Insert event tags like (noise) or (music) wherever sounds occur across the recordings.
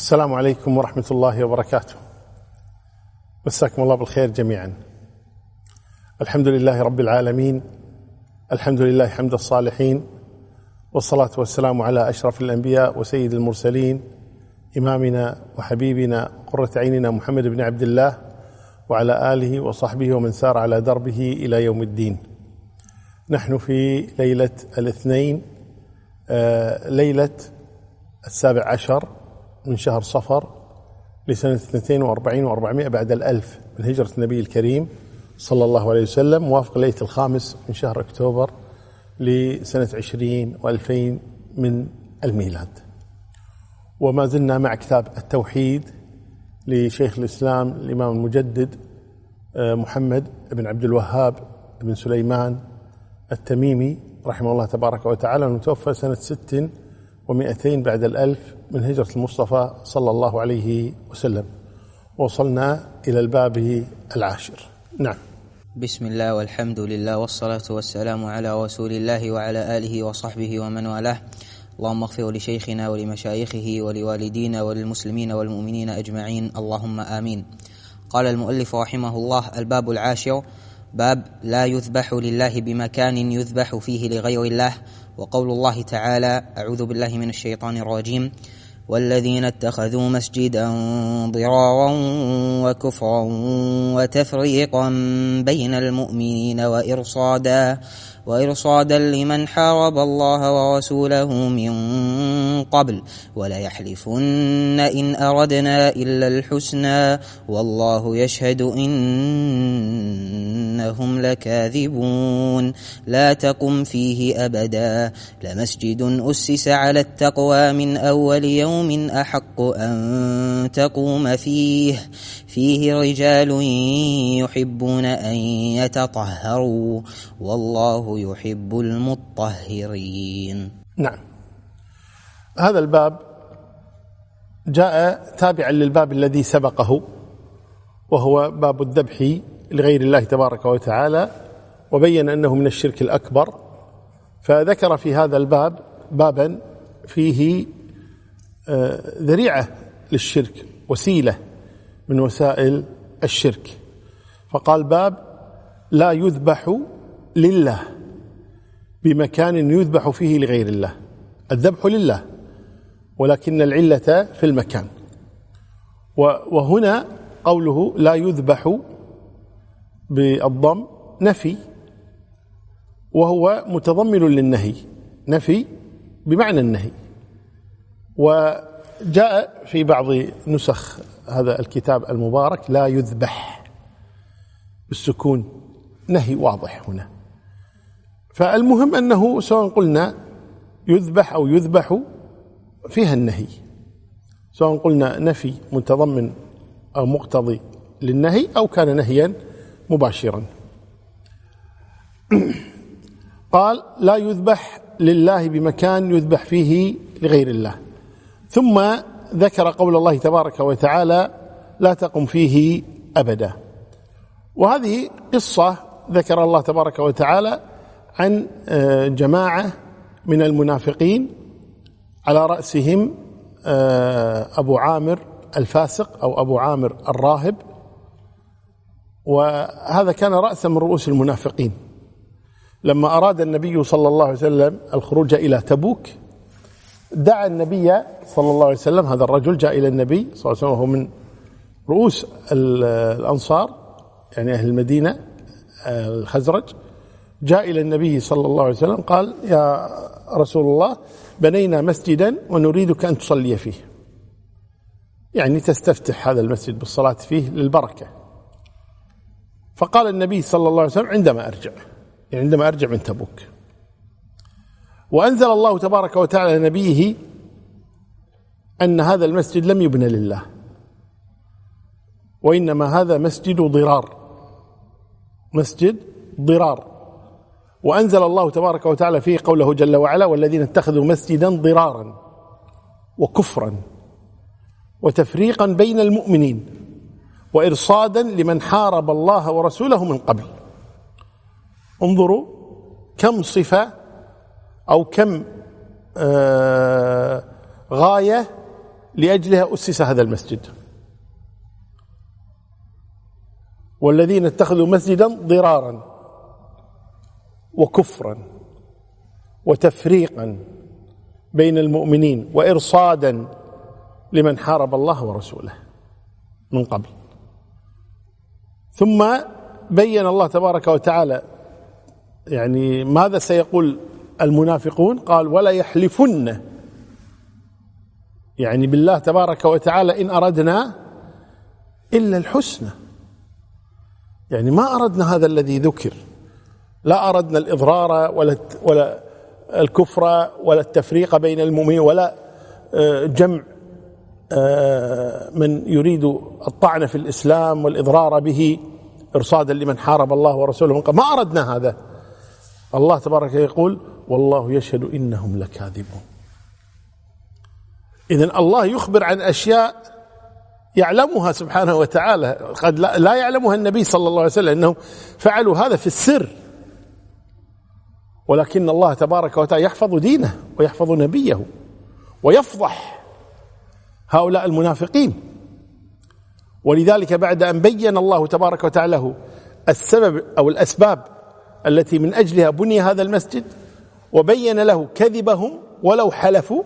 السلام عليكم ورحمة الله وبركاته. مساكم الله بالخير جميعا. الحمد لله رب العالمين. الحمد لله حمد الصالحين. والصلاة والسلام على أشرف الأنبياء وسيد المرسلين إمامنا وحبيبنا قرة عيننا محمد بن عبد الله وعلى آله وصحبه ومن سار على دربه إلى يوم الدين. نحن في ليلة الاثنين آه، ليلة السابع عشر من شهر صفر لسنة 42 و400 بعد الألف من هجرة النبي الكريم صلى الله عليه وسلم موافق ليلة الخامس من شهر أكتوبر لسنة 20 و2000 من الميلاد. وما زلنا مع كتاب التوحيد لشيخ الإسلام الإمام المجدد آه، محمد بن عبد الوهاب بن سليمان التميمي رحمه الله تبارك وتعالى المتوفى سنة ست ومئتين بعد الألف من هجرة المصطفى صلى الله عليه وسلم. وصلنا إلى الباب العاشر. نعم. بسم الله والحمد لله والصلاة والسلام على رسول الله وعلى آله وصحبه ومن والاه. اللهم اغفر لشيخنا ولمشايخه ولوالدينا وللمسلمين والمؤمنين أجمعين. اللهم آمين. قال المؤلف رحمه الله الباب العاشر باب لا يذبح لله بمكان يذبح فيه لغير الله. وقول الله تعالى أعوذ بالله من الشيطان الرجيم. والذين اتخذوا مسجدا ضرارا وكفرا وتفريقا بين المؤمنين وارصادا وإرصادا لمن حارب الله ورسوله من قبل وليحلفن إن أردنا إلا الحسنى والله يشهد إنهم لكاذبون لا تقم فيه أبدا لمسجد أسس على التقوى من أول يوم أحق أن تقوم فيه فيه رجال يحبون أن يتطهروا والله يحب المطهرين. نعم. هذا الباب جاء تابعا للباب الذي سبقه وهو باب الذبح لغير الله تبارك وتعالى وبين أنه من الشرك الأكبر. فذكر في هذا الباب بابا فيه آه، ذريعة للشرك وسيلة من وسائل الشرك. فقال باب لا يذبح لله. بمكان يذبح فيه لغير الله. الذبح لله ولكن العلة في المكان. وهنا قوله لا يذبح بالضم نفي وهو متضمن للنهي. نفي بمعنى النهي. وجاء في بعض نسخ هذا الكتاب المبارك لا يذبح بالسكون. نهي واضح هنا. فالمهم أنه سواء قلنا يذبح أو يذبح فيها النهي. سواء قلنا نفي متضمن أو مقتضي للنهي أو كان نهيا مباشرا. (clears throat) قال لا يذبح لله بمكان يذبح فيه لغير الله. ثم ذكر قول الله تبارك وتعالى لا تقم فيه ابدا. وهذه قصة ذكر الله تبارك وتعالى عن آه، جماعة من المنافقين على رأسهم آه، أبو عامر الفاسق أو أبو عامر الراهب. وهذا كان رأسا من رؤوس المنافقين. لما أراد النبي صلى الله عليه وسلم الخروج إلى تبوك دعا النبي صلى الله عليه وسلم هذا الرجل جاء إلى النبي صلى الله عليه وسلم وهو من رؤوس الأنصار يعني أهل المدينة الخزرج. جاء إلى النبي صلى الله عليه وسلم قال يا رسول الله بنينا مسجدا ونريدك أن تصلي فيه. يعني تستفتح هذا المسجد بالصلاة فيه للبركة. فقال النبي صلى الله عليه وسلم عندما أرجع يعني عندما أرجع من تبوك. وأنزل الله تبارك وتعالى لنبيه أن هذا المسجد لم يبنى لله وإنما هذا مسجد ضرار. مسجد ضرار. وأنزل الله تبارك وتعالى فيه قوله جل وعلا والذين اتخذوا مسجدا ضرارا وكفرا وتفريقا بين المؤمنين وإرصادا لمن حارب الله ورسوله من قبل. انظروا كم صفة أو كم آه غاية لأجلها أسس هذا المسجد. والذين اتخذوا مسجدا ضرارا وكفرا وتفريقا بين المؤمنين وإرصادا لمن حارب الله ورسوله من قبل. ثم بين الله تبارك وتعالى يعني ماذا سيقول المنافقون؟ قال ولا يحلفن. يعني بالله تبارك وتعالى إن أردنا إلا الحسنى. يعني ما أردنا هذا الذي ذكر. لا أردنا الإضرار ولا ولا الكفر ولا التفريق بين المؤمنين ولا آه، جمع آه، من يريد الطعن في الإسلام والإضرار به إرصادا لمن حارب الله ورسوله من قبل. ما أردنا هذا. الله تبارك يقول والله يشهد إنهم لكاذبون. إذن الله يخبر عن أشياء يعلمها سبحانه وتعالى. قد لا يعلمها النبي صلى الله عليه وسلم أنهم فعلوا هذا في السر. ولكن الله تبارك وتعالى يحفظ دينه ويحفظ نبيه ويفضح هؤلاء المنافقين. ولذلك بعد أن بين الله تبارك وتعالى له السبب أو الأسباب التي من أجلها بني هذا المسجد وبين له كذبهم ولو حلفوا.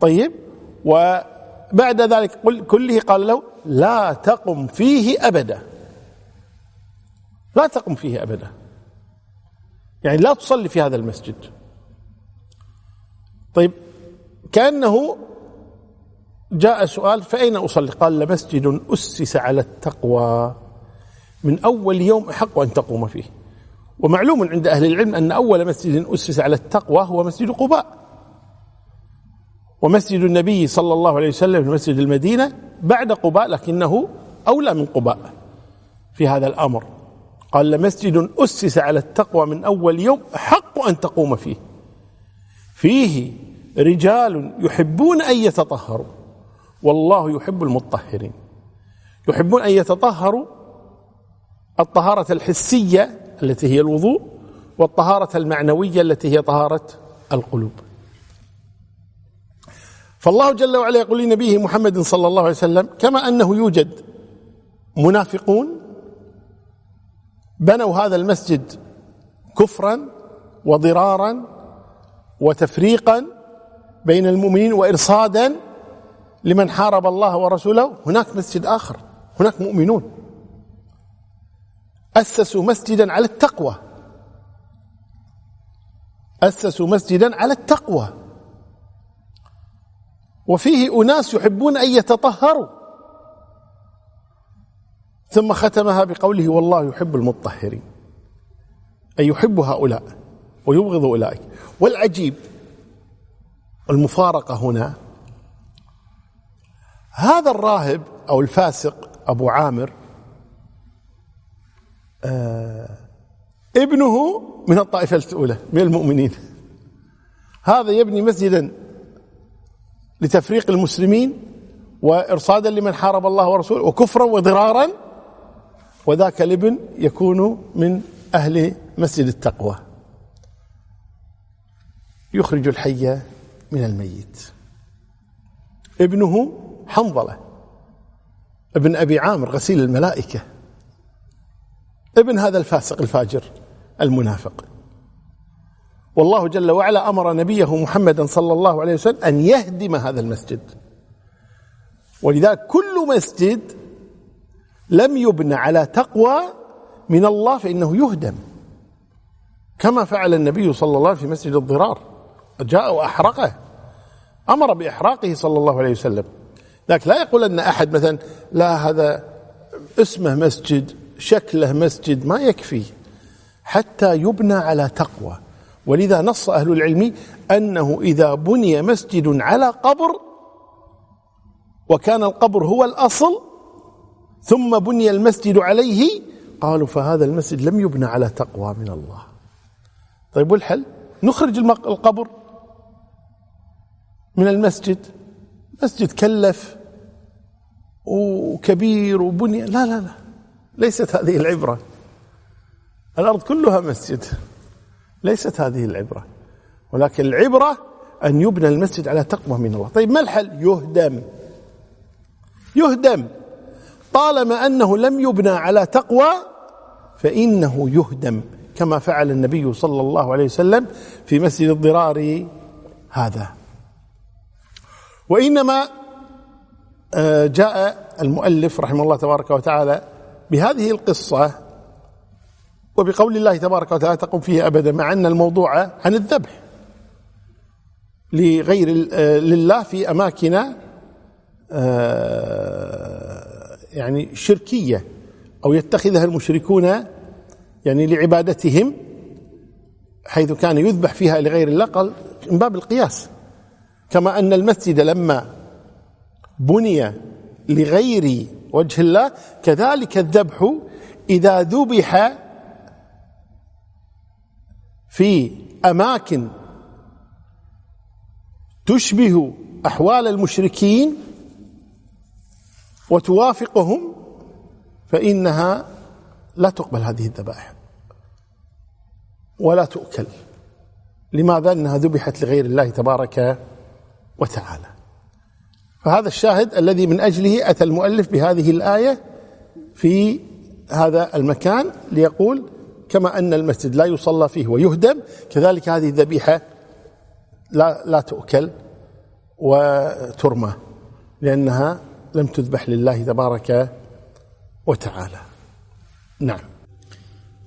طيب وبعد ذلك كله قال له لا تقم فيه أبدا. لا تقم فيه أبدا. يعني لا تصلي في هذا المسجد. طيب كأنه جاء سؤال فأين أصلي؟ قال لمسجد أسس على التقوى. من أول يوم أحق أن تقوم فيه. ومعلوم عند أهل العلم أن أول مسجد أسس على التقوى هو مسجد قباء. ومسجد النبي صلى الله عليه وسلم في مسجد المدينة بعد قباء لكنه أولى من قباء في هذا الأمر. قال لمسجد أسس على التقوى من أول يوم حق أن تقوم فيه. فيه رجال يحبون أن يتطهروا. والله يحب المطهرين. يحبون أن يتطهروا الطهارة الحسية التي هي الوضوء والطهارة المعنوية التي هي طهارة القلوب. فالله جل وعلا يقول لنبيه محمد صلى الله عليه وسلم كما أنه يوجد منافقون بنوا هذا المسجد كفرا وضرارا وتفريقا بين المؤمنين وإرصادا لمن حارب الله ورسوله. هناك مسجد آخر هناك مؤمنون. أسسوا مسجدا على التقوى. أسسوا مسجدا على التقوى. وفيه أناس يحبون أن يتطهروا. ثم ختمها بقوله والله يحب المطهرين. أي يحب هؤلاء ويبغض أولئك. والعجيب المفارقة هنا هذا الراهب أو الفاسق أبو عامر آه ابنه من الطائفة الأولى من المؤمنين. هذا يبني مسجدا لتفريق المسلمين وإرصادا لمن حارب الله ورسوله وكفرا وضرارا وذاك الابن يكون من أهل مسجد التقوى. يخرج الحي من الميت. ابنه حنظلة. ابن أبي عامر غسيل الملائكة. ابن هذا الفاسق الفاجر المنافق. والله جل وعلا أمر نبيه محمدا صلى الله عليه وسلم أن يهدم هذا المسجد. ولذلك كل مسجد لم يبنى على تقوى من الله فإنه يهدم. كما فعل النبي صلى الله عليه وسلم في مسجد الضرار. جاء واحرقه أمر بإحراقه صلى الله عليه وسلم. لكن لا يقول أن أحد مثلا لا هذا اسمه مسجد شكله مسجد ما يكفي. حتى يبنى على تقوى. ولذا نص أهل العلم أنه إذا بني مسجد على قبر وكان القبر هو الأصل ثم بني المسجد عليه. قالوا فهذا المسجد لم يبنى على تقوى من الله. طيب والحل؟ نخرج القبر من المسجد. مسجد كلف وكبير وبني. لا لا لا. ليست هذه العبرة. الأرض كلها مسجد. ليست هذه العبرة. ولكن العبرة أن يبنى المسجد على تقوى من الله. طيب ما الحل؟ يهدم. يهدم. طالما أنه لم يبنى على تقوى فإنه يهدم كما فعل النبي صلى الله عليه وسلم في مسجد الضرار هذا. وإنما آه، جاء المؤلف رحمه الله تبارك وتعالى بهذه القصة وبقول الله تبارك وتعالى تقوم فيه أبدا مع أن الموضوع عن الذبح. لغير آه، لله في أماكن آه، يعني شركية أو يتخذها المشركون يعني لعبادتهم حيث كان يذبح فيها لغير الله قال من باب القياس. كما أن المسجد لما بني لغير وجه الله كذلك الذبح إذا ذبح في أماكن تشبه أحوال المشركين وتوافقهم فإنها لا تقبل هذه الذبائح ولا تؤكل لماذا؟ أنها ذبحت لغير الله تبارك وتعالى فهذا الشاهد الذي من أجله أتى المؤلف بهذه الآية في هذا المكان ليقول كما أن المسجد لا يصلى فيه ويهدم كذلك هذه الذبيحة لا لا تؤكل وترمى لأنها لم تذبح لله تبارك وتعالى. نعم.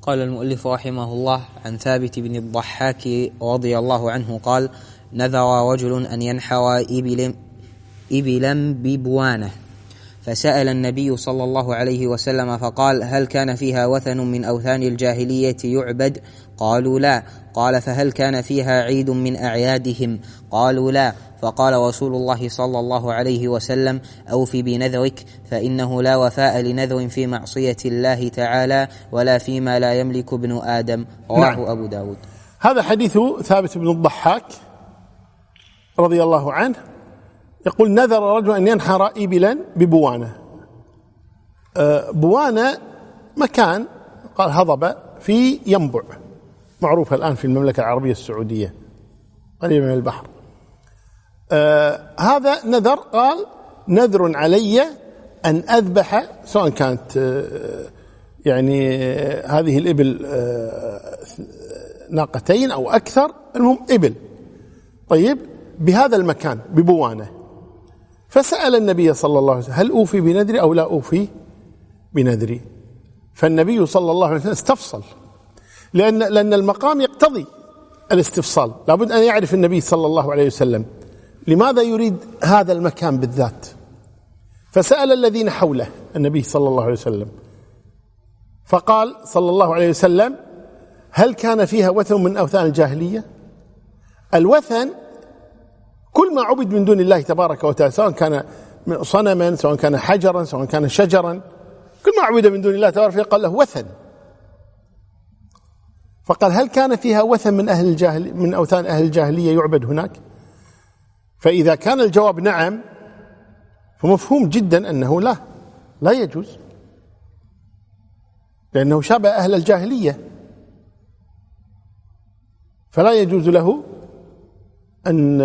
قال المؤلف رحمه الله عن ثابت بن الضحاك رضي الله عنه قال نذر رجل أن ينحر إبل إبلا ببوانة. فسأل النبي صلى الله عليه وسلم فقال هل كان فيها وثن من أوثان الجاهلية يعبد؟ قالوا لا. قال فهل كان فيها عيد من أعيادهم؟ قالوا لا. فقال رسول الله صلى الله عليه وسلم أوف بنذرك فإنه لا وفاء لنذر في معصية الله تعالى ولا فيما لا يملك ابن آدم. رواه نعم. أبو داود. هذا حديث ثابت بن الضحاك رضي الله عنه يقول نذر رجل أن ينحر إبلا ببوانة. أه، بوانة مكان قال هضبة في ينبع. معروفة الآن في المملكة العربية السعودية قريبة من البحر. آه هذا نذر قال نذر علي أن أذبح سواء كانت آه يعني آه هذه الإبل آه ناقتين أو أكثر المهم إبل. طيب بهذا المكان ببوانة. فسأل النبي صلى الله عليه وسلم هل أوفي بنذري أو لا أوفي بنذري؟ فالنبي صلى الله عليه وسلم استفصل. لأن لأن المقام يقتضي الاستفصال. لابد أن يعرف النبي صلى الله عليه وسلم لماذا يريد هذا المكان بالذات. فسأل الذين حوله النبي صلى الله عليه وسلم. فقال صلى الله عليه وسلم هل كان فيها وثن من أوثان الجاهلية؟ الوثن كل ما عبد من دون الله تبارك وتعالى سواء كان صنما سواء كان حجرا سواء كان شجرا كل ما عبد من دون الله تبارك وتعالى قال له وثن. فقال هل كان فيها وثن من أهل الجاهل من أوثان أهل الجاهلية يعبد هناك؟ فإذا كان الجواب نعم فمفهوم جدا أنه لا لا يجوز. لأنه شابه أهل الجاهلية. فلا يجوز له أن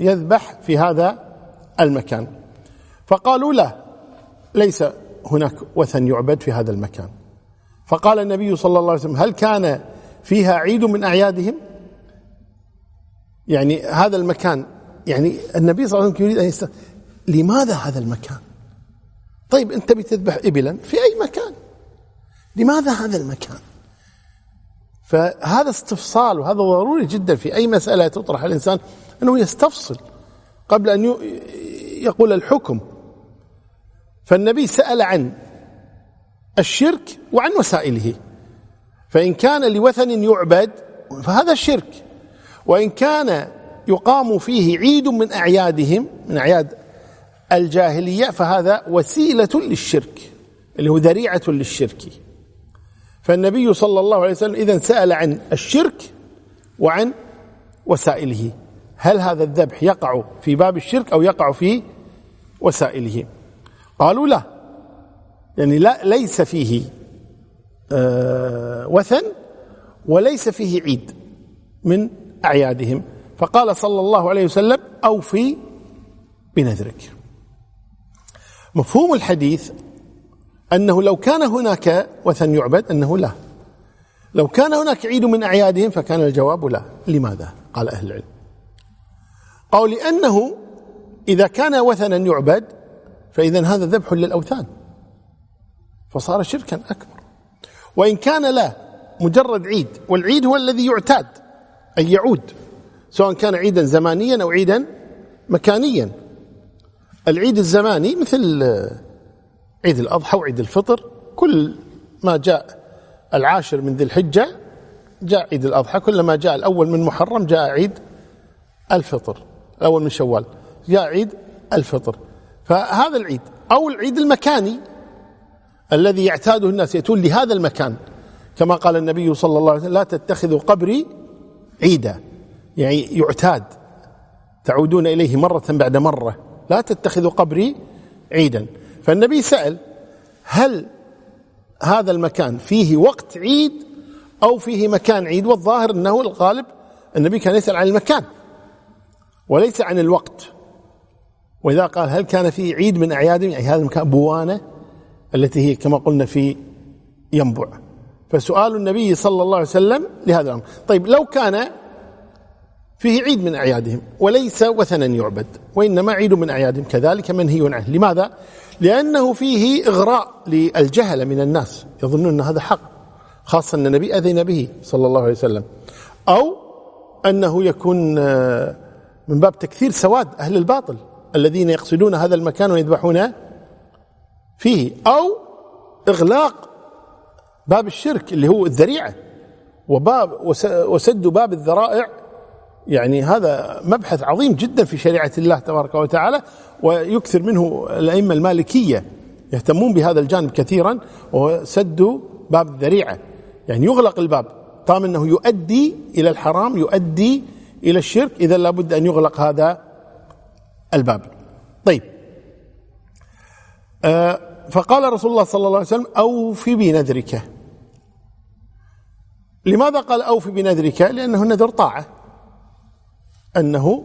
يذبح في هذا المكان. فقالوا لا ليس هناك وثن يعبد في هذا المكان. فقال النبي صلى الله عليه وسلم هل كان فيها عيد من أعيادهم؟ يعني هذا المكان يعني النبي صلى الله عليه وسلم يريد أن يست... لماذا هذا المكان؟ طيب أنت بتذبح إبلا في أي مكان؟ لماذا هذا المكان؟ فهذا استفصال وهذا ضروري جدا في أي مسألة تطرح الإنسان أنه يستفصل قبل أن يقول الحكم. فالنبي سأل عن الشرك وعن وسائله. فإن كان لوثن يعبد فهذا الشرك. وإن كان يقام فيه عيد من أعيادهم من أعياد الجاهلية فهذا وسيلة للشرك اللي هو ذريعة للشرك. فالنبي صلى الله عليه وسلم إذا سأل عن الشرك وعن وسائله. هل هذا الذبح يقع في باب الشرك أو يقع في وسائله؟ قالوا لا. يعني لا ليس فيه آه وثن وليس فيه عيد من أعيادهم. فقال صلى الله عليه وسلم أوفي بنذرك. مفهوم الحديث أنه لو كان هناك وثن يعبد أنه لا. لو كان هناك عيد من أعيادهم فكان الجواب لا. لماذا؟ قال أهل العلم. قالوا لأنه إذا كان وثنا يعبد فإذا هذا ذبح للأوثان. فصار شركا أكبر. وإن كان لا مجرد عيد والعيد هو الذي يعتاد أي يعود سواء كان عيدا زمانيا أو عيدا مكانيا. العيد الزماني مثل عيد الأضحى وعيد الفطر كل ما جاء العاشر من ذي الحجة جاء عيد الأضحى كلما جاء الأول من محرم جاء عيد الفطر الأول من شوال جاء عيد الفطر. فهذا العيد أو العيد المكاني الذي يعتاده الناس يأتون لهذا المكان. كما قال النبي صلى الله عليه وسلم لا تتخذوا قبري عيدا. يعني يعتاد. تعودون إليه مرة بعد مرة. لا تتخذوا قبري عيدا. فالنبي سأل هل هذا المكان فيه وقت عيد أو فيه مكان عيد؟ والظاهر أنه الغالب النبي كان يسأل عن المكان وليس عن الوقت. وإذا قال هل كان فيه عيد من أعيادهم؟ يعني هذا المكان بوانة التي هي كما قلنا في ينبع. فسؤال النبي صلى الله عليه وسلم لهذا الأمر. طيب لو كان فيه عيد من أعيادهم وليس وثنا يعبد وإنما عيد من أعيادهم كذلك منهي عنه. لماذا؟ لأنه فيه إغراء للجهل من الناس يظنون أن هذا حق خاصة أن النبي أذن به صلى الله عليه وسلم. أو أنه يكون آه، من باب تكثير سواد أهل الباطل الذين يقصدون هذا المكان ويذبحون فيه أو إغلاق باب الشرك اللي هو الذريعة وباب وسد باب الذرائع. يعني هذا مبحث عظيم جدا في شريعة الله تبارك وتعالى ويكثر منه الأئمة المالكية يهتمون بهذا الجانب كثيرا وهو سد باب الذريعة. يعني يغلق الباب طالما أنه يؤدي إلى الحرام يؤدي إلى الشرك إذا لابد أن يغلق هذا الباب. طيب. آه فقال رسول الله صلى الله عليه وسلم أوفي بنذرك. لماذا قال أوفي بنذرك؟ لأنه نذر طاعة. أنه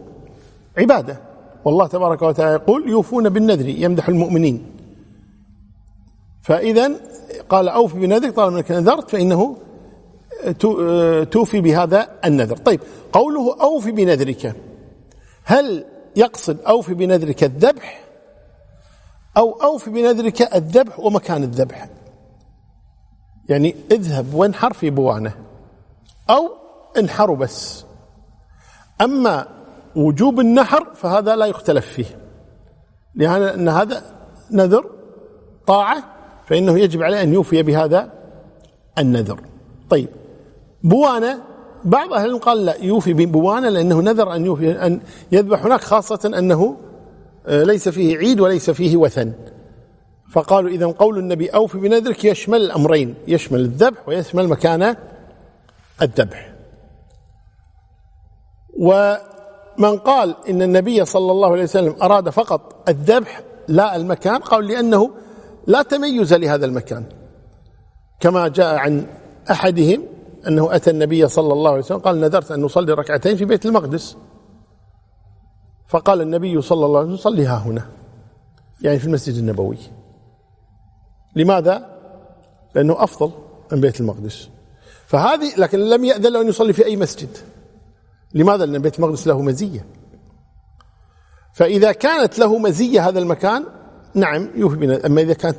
عبادة. والله تبارك وتعالى يقول يوفون بالنذر يمدح المؤمنين. فإذا قال أوفي بنذرك طالما أنك نذرت فإنه توفي بهذا النذر. طيب قوله أوفي بنذرك هل يقصد أوفي بنذرك الذبح؟ أو أوفي بنذرك الذبح ومكان الذبح. يعني اذهب وانحر في بوانه. أو انحروا بس. أما وجوب النحر فهذا لا يختلف فيه. لأن هذا نذر طاعة فإنه يجب عليه أن يوفي بهذا النذر. طيب. بوانة بعض أهل قال لا يوفي ببوانة لأنه نذر أن يوفي أن يذبح هناك خاصة أنه ليس فيه عيد وليس فيه وثن. فقالوا إذا قول النبي أوفي بنذرك يشمل الأمرين يشمل الذبح ويشمل مكان الذبح. ومن قال إن النبي صلى الله عليه وسلم أراد فقط الذبح لا المكان قال لأنه لا تميز لهذا المكان. كما جاء عن أحدهم أنه أتى النبي صلى الله عليه وسلم قال نذرت أن نصلي ركعتين في بيت المقدس. فقال النبي صلى الله عليه وسلم صليها هنا. يعني في المسجد النبوي. لماذا؟ لأنه أفضل من بيت المقدس. فهذه لكن لم يأذن له أن يصلي في أي مسجد. لماذا؟ لأن بيت المقدس له مزية. فإذا كانت له مزية هذا المكان نعم يوفي بنا. أما إذا كانت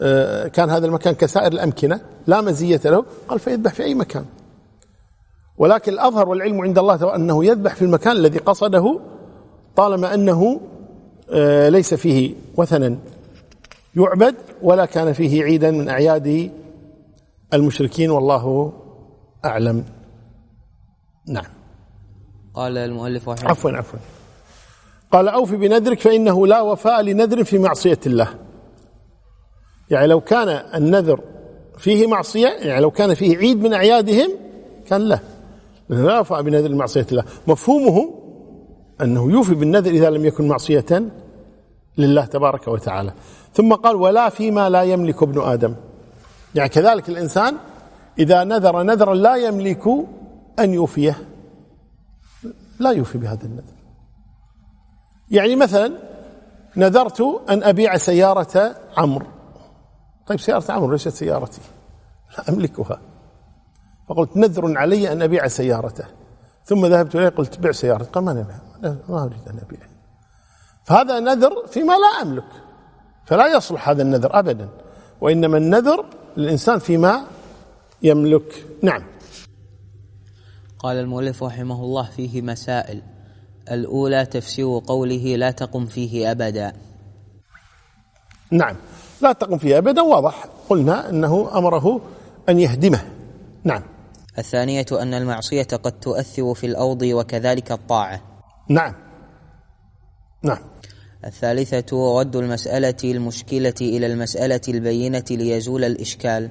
آه، كان هذا المكان كسائر الأمكنة لا مزية له قال فيذبح في أي مكان. ولكن الأظهر والعلم عند الله أنه يذبح في المكان الذي قصده طالما أنه آه، ليس فيه وثنا يعبد ولا كان فيه عيدا من أعياد المشركين والله أعلم. نعم. قال المؤلف رحمه عفوا عفوا. قال أوفي بنذرك فإنه لا وفاء لنذر في معصية الله. يعني لو كان النذر فيه معصية يعني لو كان فيه عيد من أعيادهم كان له. لا وفاء بنذر معصية الله. مفهومه أنه يوفي بالنذر إذا لم يكن معصية لله تبارك وتعالى. ثم قال ولا فيما لا يملك ابن آدم. يعني كذلك الإنسان إذا نذر نذرا لا يملك أن يوفيه. لا يوفي بهذا النذر. يعني مثلا نذرت أن أبيع سيارة عمرو. طيب سيارة عمرو ليست سيارتي. لا أملكها. فقلت نذر علي أن أبيع سيارته. ثم ذهبت إليه قلت بيع سيارتي قال ما نبيع؟ ما أريد أن أبيع. فهذا نذر فيما لا أملك. فلا يصلح هذا النذر أبدا. وإنما النذر للإنسان فيما يملك. نعم. قال المؤلف رحمه الله فيه مسائل. الأولى تفسير قوله لا تقم فيه أبدا. نعم. لا تقم فيه أبدا واضح. قلنا أنه أمره أن يهدمه. نعم. الثانية أن المعصية قد تؤثر في الأرض وكذلك الطاعة. نعم. نعم. الثالثة رد المسألة المشكلة إلى المسألة البينة ليزول الإشكال.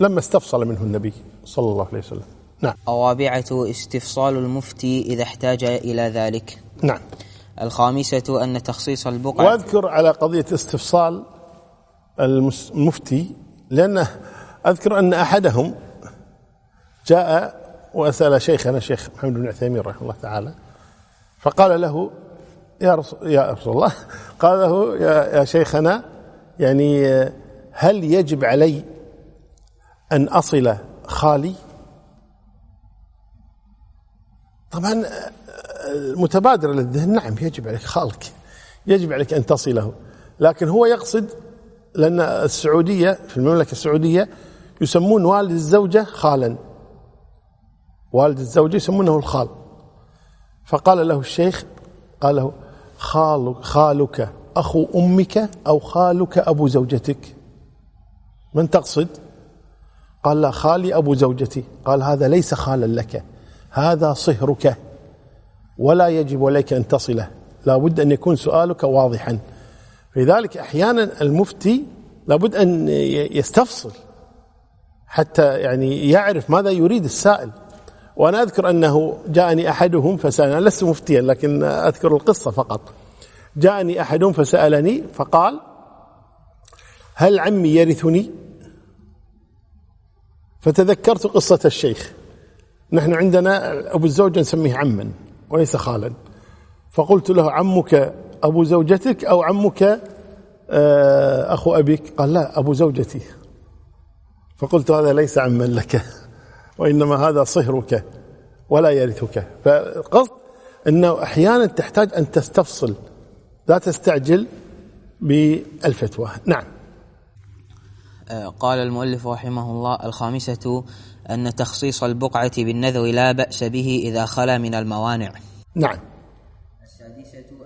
لما استفصل منه النبي صلى الله عليه وسلم. نعم. الرابعة استفصال المفتي إذا احتاج إلى ذلك. نعم. الخامسة أن تخصيص البقعة. وأذكر على قضية استفصال المفتي لأنه أذكر أن أحدهم جاء وسال شيخنا الشيخ محمد بن عثيمين رحمه الله تعالى فقال له يا رسول يا رسول الله. (laughs) قال له يا, يا شيخنا يعني هل يجب علي أن أصل خالي؟ طبعا المتبادر للذهن. نعم يجب عليك خالك يجب عليك أن تصله. لكن هو يقصد لأن السعودية في المملكة السعودية يسمون والد الزوجة خالا. والد الزوجة يسمونه الخال. فقال له الشيخ قال له خال خالك أخو أمك أو خالك أبو زوجتك؟ من تقصد؟ قال لا خالي أبو زوجتي. قال هذا ليس خالا لك هذا صهرك ولا يجب عليك أن تصله. لابد أن يكون سؤالك واضحا. لذلك أحيانا المفتي لابد أن يستفصل حتى يعني يعرف ماذا يريد السائل. وأنا أذكر أنه جاءني أحدهم فسالني أنا لست مفتيا لكن أذكر القصة فقط. جاءني أحدهم فسألني فقال هل عمي يرثني؟ فتذكرت قصة الشيخ. نحن عندنا أبو الزوجه نسميه عما وليس خالا. فقلت له عمك أبو زوجتك أو عمك آه، أخو أبيك؟ قال لا أبو زوجتي. فقلت هذا ليس عما لك. وإنما هذا صهرك ولا يرثك. فالقصد أنه أحيانا تحتاج أن تستفصل لا تستعجل بالفتوى. نعم. آه، قال المؤلف رحمه الله الخامسة أن تخصيص البقعة بالنذر لا بأس به إذا خلا من الموانع. نعم.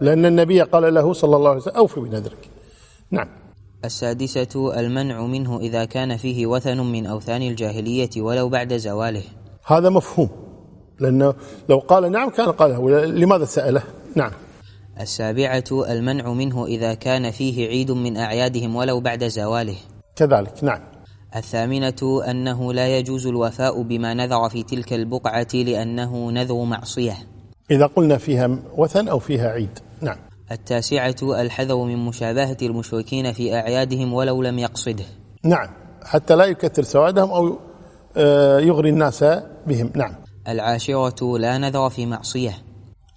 لأن النبي قال له صلى الله عليه وسلم أوفي بنذرك. نعم. السادسة المنع منه إذا كان فيه وثن من أوثان الجاهلية ولو بعد زواله. هذا مفهوم لأنه لو قال نعم كان قاله. لماذا سأله؟ نعم. السابعة المنع منه إذا كان فيه عيد من أعيادهم ولو بعد زواله. كذلك نعم. الثامنة أنه لا يجوز الوفاء بما نذر في تلك البقعة لأنه نذر معصية. إذا قلنا فيها وثن أو فيها عيد. التاسعة الحذر من مشابهة المشركين في أعيادهم ولو لم يقصده. نعم. حتى لا يكثر سوادهم أو آه، يغري الناس بهم. نعم. العاشرة لا نذر في معصية.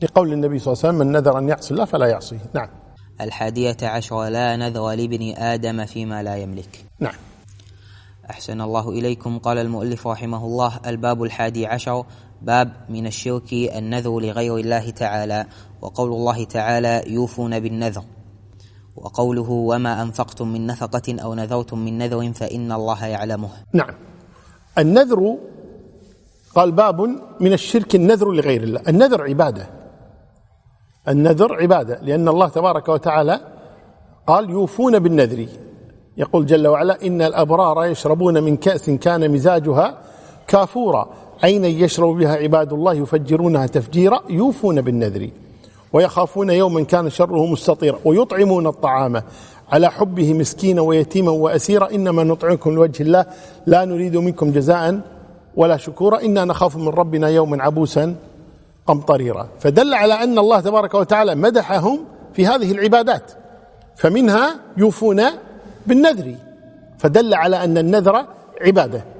لقول النبي صلى الله عليه وسلم من نذر أن يعصي الله فلا يعصيه. نعم. الحادية عشر لا نذر لابن آدم فيما لا يملك. نعم. أحسن الله إليكم. قال المؤلف رحمه الله الباب الحادي عشر باب من الشرك النذر لغير الله تعالى وقول الله تعالى يوفون بالنذر وقوله وما أنفقتم من نفقة أو نذرتم من نذر فإن الله يعلمه نعم. النذر قال باب من الشرك النذر لغير الله. النذر عبادة. النذر عبادة لأن الله تبارك وتعالى قال يوفون بالنذر يقول جل وعلا إن الأبرار يشربون من كأس كان مزاجها كافورا عينا يشرب بها عباد الله يفجرونها تفجيرا؟ يوفون بالنذر ويخافون يوما كان شره مستطيرا ويطعمون الطعام على حبه مسكينا ويتيما وأسيرا. إنما نطعمكم لوجه الله لا نريد منكم جزاء ولا شكورا. إنا نخاف من ربنا يوما عبوسا قمطريرا. فدل على أن الله تبارك وتعالى مدحهم في هذه العبادات فمنها يوفون بالنذر. فدل على أن النذر عبادة.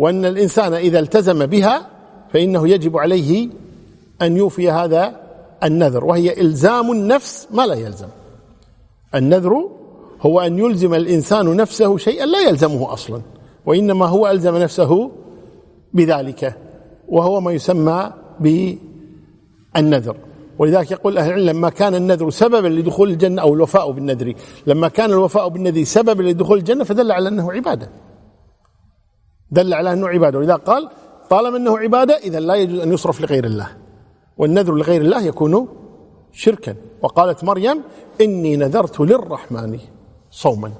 وأن الإنسان إذا التزم بها فإنه يجب عليه أن يوفي هذا النذر وهي إلزام النفس ما لا يلزم. النذر هو أن يلزم الإنسان نفسه شيئا لا يلزمه أصلا وإنما هو ألزم نفسه بذلك وهو ما يسمى بالنذر. ولذلك يقول أهل العلم لما كان النذر سببا لدخول الجنة أو الوفاء بالنذر لما كان الوفاء بالنذر سببا لدخول الجنة فدل على أنه عبادة. دل على أنه عبادة. ولذا قال طالما أنه عبادة إذا لا يجوز أن يصرف لغير الله. والنذر لغير الله يكون شركا. وقالت مريم إني نذرت للرحمن صوما.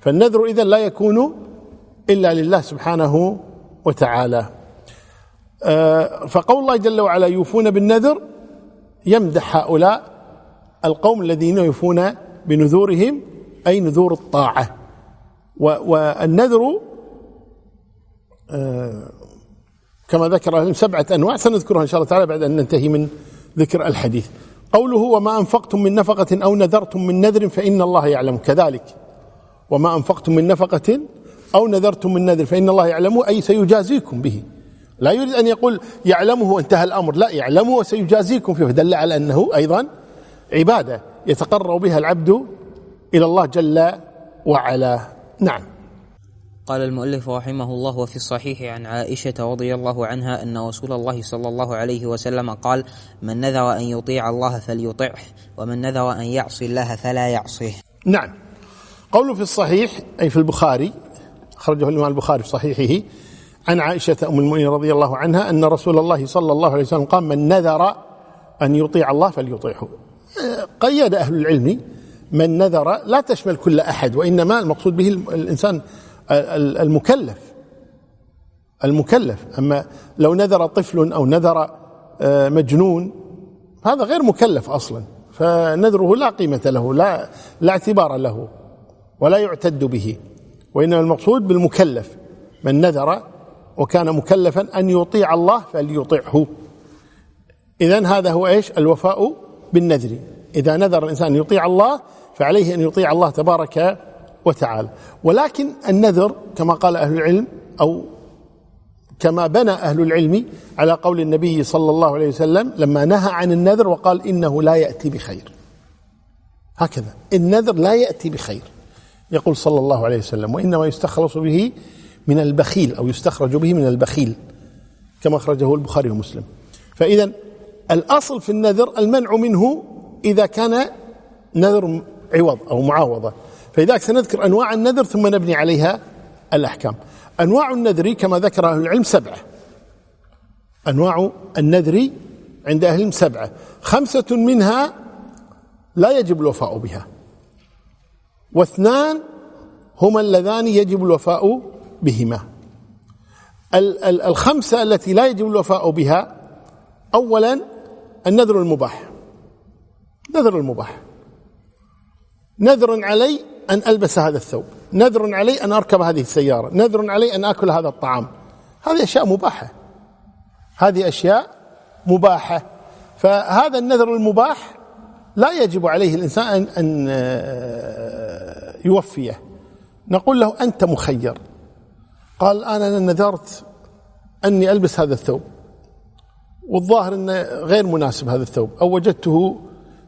فالنذر إذا لا يكون إلا لله سبحانه وتعالى. آه، فقول الله جل وعلا يوفون بالنذر يمدح هؤلاء القوم الذين يوفون بنذورهم أي نذور الطاعة. والنذر كما ذكر أهل سبعة أنواع سنذكرها إن شاء الله تعالى بعد أن ننتهي من ذكر الحديث. قوله وما أنفقتم من نفقة أو نذرتم من نذر فإن الله يعلم. كذلك. وما أنفقتم من نفقة أو نذرتم من نذر فإن الله يعلمه أي سيجازيكم به. لا يريد أن يقول يعلمه وانتهى الأمر. لا يعلمه وسيجازيكم فيه. فدل على أنه أيضا عبادة يتقرب بها العبد إلى الله جل وعلا. نعم. قال المؤلف رحمه الله وفي الصحيح عن عائشة رضي الله عنها أن رسول الله صلى الله عليه وسلم قال من نذر أن يطيع الله فليطعه ومن نذر أن يعصي الله فلا يعصيه. نعم. قوله في الصحيح أي في البخاري أخرجه الإمام البخاري في صحيحه عن عائشة أم المؤمنين رضي الله عنها أن رسول الله صلى الله عليه وسلم قال من نذر أن يطيع الله فليطيعه قيد أهل العلم من نذر لا تشمل كل أحد وإنما المقصود به الإنسان المكلف. المكلف. أما لو نذر طفل أو نذر آه، مجنون هذا غير مكلف أصلا. فنذره لا قيمة له لا لا اعتبار له ولا يعتد به. وإنما المقصود بالمكلف. من نذر وكان مكلفا أن يطيع الله فليطعه. إذا هذا هو إيش؟ الوفاء بالنذر. إذا نذر الإنسان يطيع الله فعليه أن يطيع الله تبارك وتعالى. ولكن النذر كما قال أهل العلم أو كما بنى أهل العلم على قول النبي صلى الله عليه وسلم لما نهى عن النذر وقال إنه لا يأتي بخير. هكذا. النذر لا يأتي بخير. يقول صلى الله عليه وسلم وإنما يستخلص به من البخيل أو يستخرج به من البخيل كما أخرجه البخاري ومسلم. فإذا الأصل في النذر المنع منه إذا كان نذر عوض أو معاوضة فلذلك سنذكر أنواع النذر ثم نبني عليها الأحكام. أنواع النذر كما ذكر أهل العلم سبعة. أنواع النذر عند أهل العلم سبعة. خمسة منها لا يجب الوفاء بها. واثنان هما اللذان يجب الوفاء بهما. الخمسة التي لا يجب الوفاء بها أولا النذر المباح. نذر المباح. نذر علي أن ألبس هذا الثوب. نذر علي أن أركب هذه السيارة. نذر علي أن أكل هذا الطعام. هذه أشياء مباحة. هذه أشياء مباحة. فهذا النذر المباح لا يجب عليه الإنسان أن آه، يوفيه. نقول له أنت مخير. قال أنا نذرت أني ألبس هذا الثوب. والظاهر أنه غير مناسب هذا الثوب. أو وجدته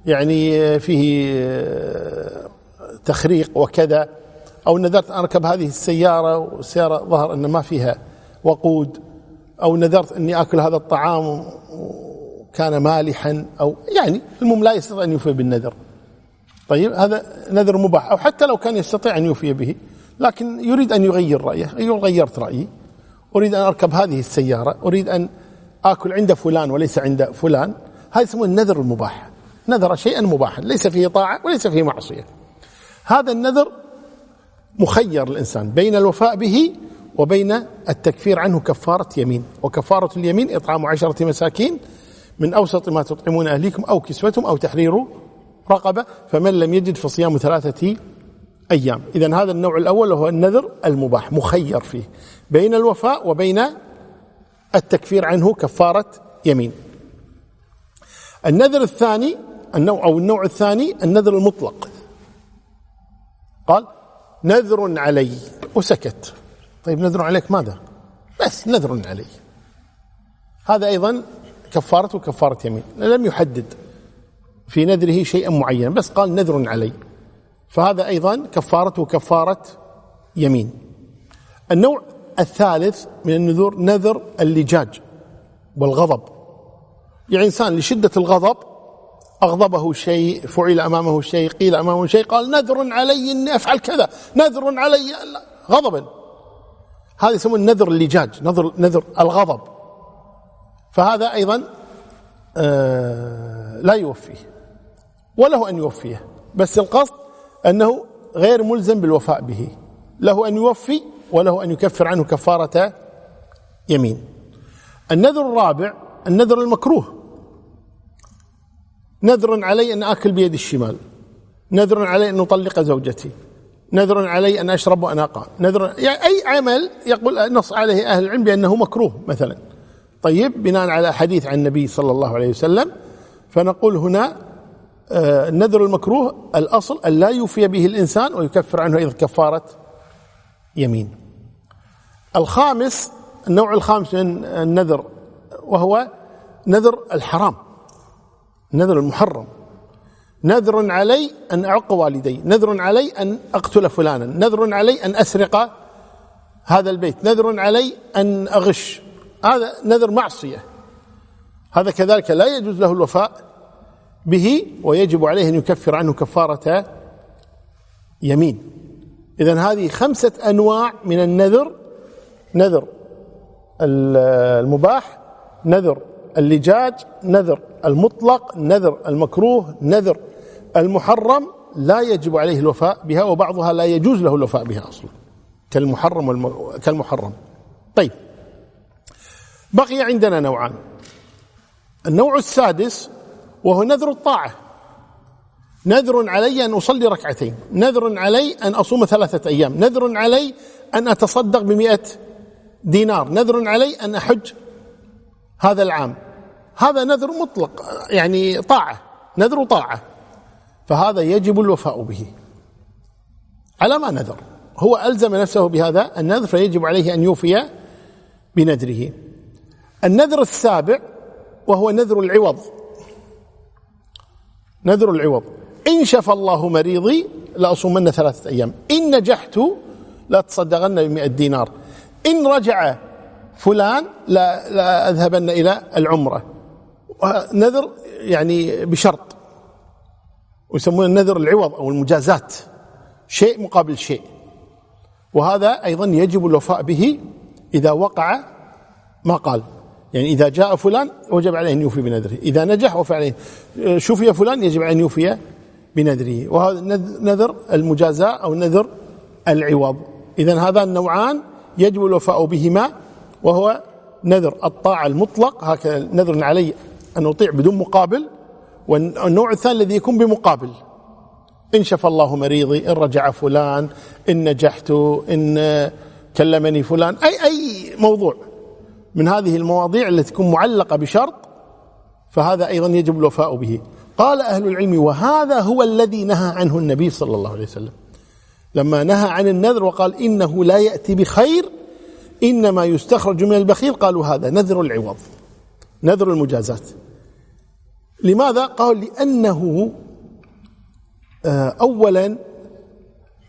يعني فيه آه، تخريق وكذا أو نذرت أن أركب هذه السيارة والسيارة ظهر أن ما فيها وقود أو نذرت أني أكل هذا الطعام وكان مالحا أو يعني المهم لا يستطيع أن يوفي بالنذر. طيب هذا نذر مباح أو حتى لو كان يستطيع أن يوفي به لكن يريد أن يغير رأيه أيوة غيرت رأيي. أريد أن أركب هذه السيارة أريد أن آكل عند فلان وليس عند فلان. هذا يسمونه النذر المباح. نذر شيئا مباحا ليس فيه طاعة وليس فيه معصية. هذا النذر مخير الإنسان بين الوفاء به وبين التكفير عنه كفارة يمين. وكفارة اليمين إطعام عشرة مساكين من أوسط ما تطعمون أهليكم أو كسوتهم أو تحرير رقبة فمن لم يجد فصيام ثلاثة أيام. إذا هذا النوع الأول هو النذر المباح مخير فيه. بين الوفاء وبين التكفير عنه كفارة يمين. النذر الثاني النوع أو النوع الثاني النذر المطلق. قال نذر علي. وسكت. طيب نذر عليك ماذا؟ بس نذر علي. هذا أيضا كفارة يمين. لم يحدد في نذره شيئا معينا بس قال نذر علي. فهذا أيضا كفارة يمين. النوع الثالث من النذور نذر اللجاج والغضب. يعني إنسان لشدة الغضب أغضبه شيء فعل أمامه شيء قيل أمامه شيء قال نذر علي أني أفعل كذا نذر علي غضبا هذا يسمون نذر اللجاج نذر, نذر الغضب. فهذا أيضا آه لا يوفيه وله أن يوفيه. بس القصد أنه غير ملزم بالوفاء به. له أن يوفي وله أن يكفر عنه كفارة يمين. النذر الرابع النذر المكروه. نذر علي أن آكل بيد الشمال. نذر علي أن أطلق زوجتي. نذر علي أن أشرب وأنا قام نذر يعني أي عمل يقول نص عليه أهل العلم بأنه مكروه مثلا. طيب بناء على حديث عن النبي صلى الله عليه وسلم فنقول هنا آه، النذر المكروه الأصل أن لا يوفي به الإنسان ويكفر عنه أيضا كفارة يمين. الخامس النوع الخامس من النذر وهو نذر الحرام. نذر المحرم. نذر علي أن أعق والدي. نذر علي أن أقتل فلانا. نذر علي أن أسرق هذا البيت. نذر علي أن أغش. هذا نذر معصية. هذا كذلك لا يجوز له الوفاء به ويجب عليه أن يكفر عنه كفارة يمين. إذا هذه خمسة أنواع من النذر. نذر المباح نذر اللجاج نذر المطلق نذر المكروه نذر. المحرم لا يجب عليه الوفاء بها وبعضها لا يجوز له الوفاء بها أصلا. كالمحرم والم... كالمحرم. طيب. بقي عندنا نوعان. النوع السادس وهو نذر الطاعة. نذر علي أن أصلي ركعتين. نذر علي أن أصوم ثلاثة أيام. نذر علي أن أتصدق بمئة دينار. نذر علي أن أحج هذا العام. هذا نذر مطلق يعني طاعة نذر طاعة. فهذا يجب الوفاء به. على ما نذر. هو ألزم نفسه بهذا. النذر فيجب عليه أن يوفي بنذره. النذر السابع وهو نذر العوض. نذر العوض. إن شفى الله مريضي لأصومن ثلاثة أيام. إن نجحت لا تصدقن بمئة دينار. إن رجع فلان لا, لا أذهبن إلى العمرة. نذر يعني بشرط. ويسمونه النذر العوض أو المجازات. شيء مقابل شيء. وهذا أيضا يجب الوفاء به إذا وقع ما قال. يعني إذا جاء فلان وجب عليه أن يوفي بنذره. إذا نجح وفي عليه. شفي فلان يجب أن يوفي بنذره. وهذا نذر المجازاة أو نذر العوض. إذا هذا النوعان يجب الوفاء بهما وهو نذر الطاعة المطلق. هكذا نذر علي أن أطيع بدون مقابل والنوع الثاني الذي يكون بمقابل. إن شفى الله مريضي إن رجع فلان إن نجحت إن كلمني فلان. أي أي موضوع. من هذه المواضيع التي تكون معلقة بشرط فهذا أيضا يجب الوفاء به. قال أهل العلم وهذا هو الذي نهى عنه النبي صلى الله عليه وسلم. لما نهى عن النذر وقال إنه لا يأتي بخير إنما يستخرج من البخيل قالوا هذا نذر العوض نذر المجازات. لماذا؟ قال لأنه آه، أولا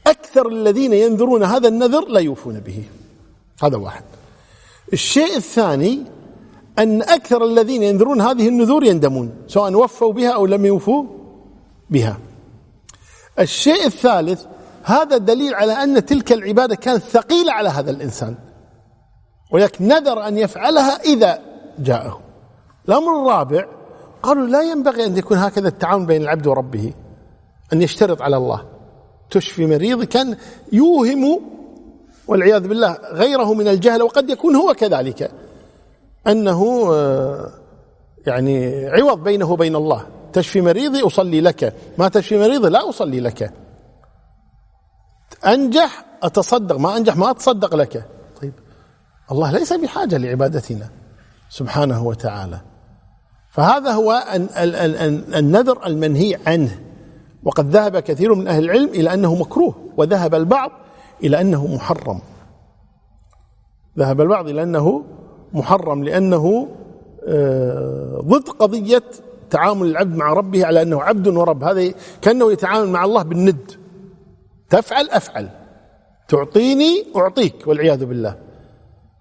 أكثر الذين ينذرون هذا النذر لا يوفون به. هذا واحد. الشيء الثاني أن أكثر الذين ينذرون هذه النذور يندمون سواء وفوا بها أو لم يوفوا بها. الشيء الثالث هذا دليل على أن تلك العبادة كانت ثقيلة على هذا الإنسان. ولكن نذر أن يفعلها إذا جاءه. الأمر الرابع قالوا لا ينبغي أن يكون هكذا التعامل بين العبد وربه أن يشترط على الله تشفي مريض كان يوهم والعياذ بالله غيره من الجهل وقد يكون هو كذلك. أنه آه، يعني عوض بينه وبين الله. تشفي مريضي أصلي لك ما تشفي مريضي لا أصلي لك. أنجح أتصدق ما أنجح ما أتصدق لك. الله ليس بحاجة لعبادتنا سبحانه وتعالى. فهذا هو النذر المنهي عنه. وقد ذهب كثير من أهل العلم إلى أنه مكروه وذهب البعض إلى أنه محرم. ذهب البعض إلى أنه محرم لأنه آه، ضد قضية تعامل العبد مع ربه على أنه عبد ورب. هذا كأنه يتعامل مع الله بالند. تفعل أفعل. تعطيني أعطيك والعياذ بالله.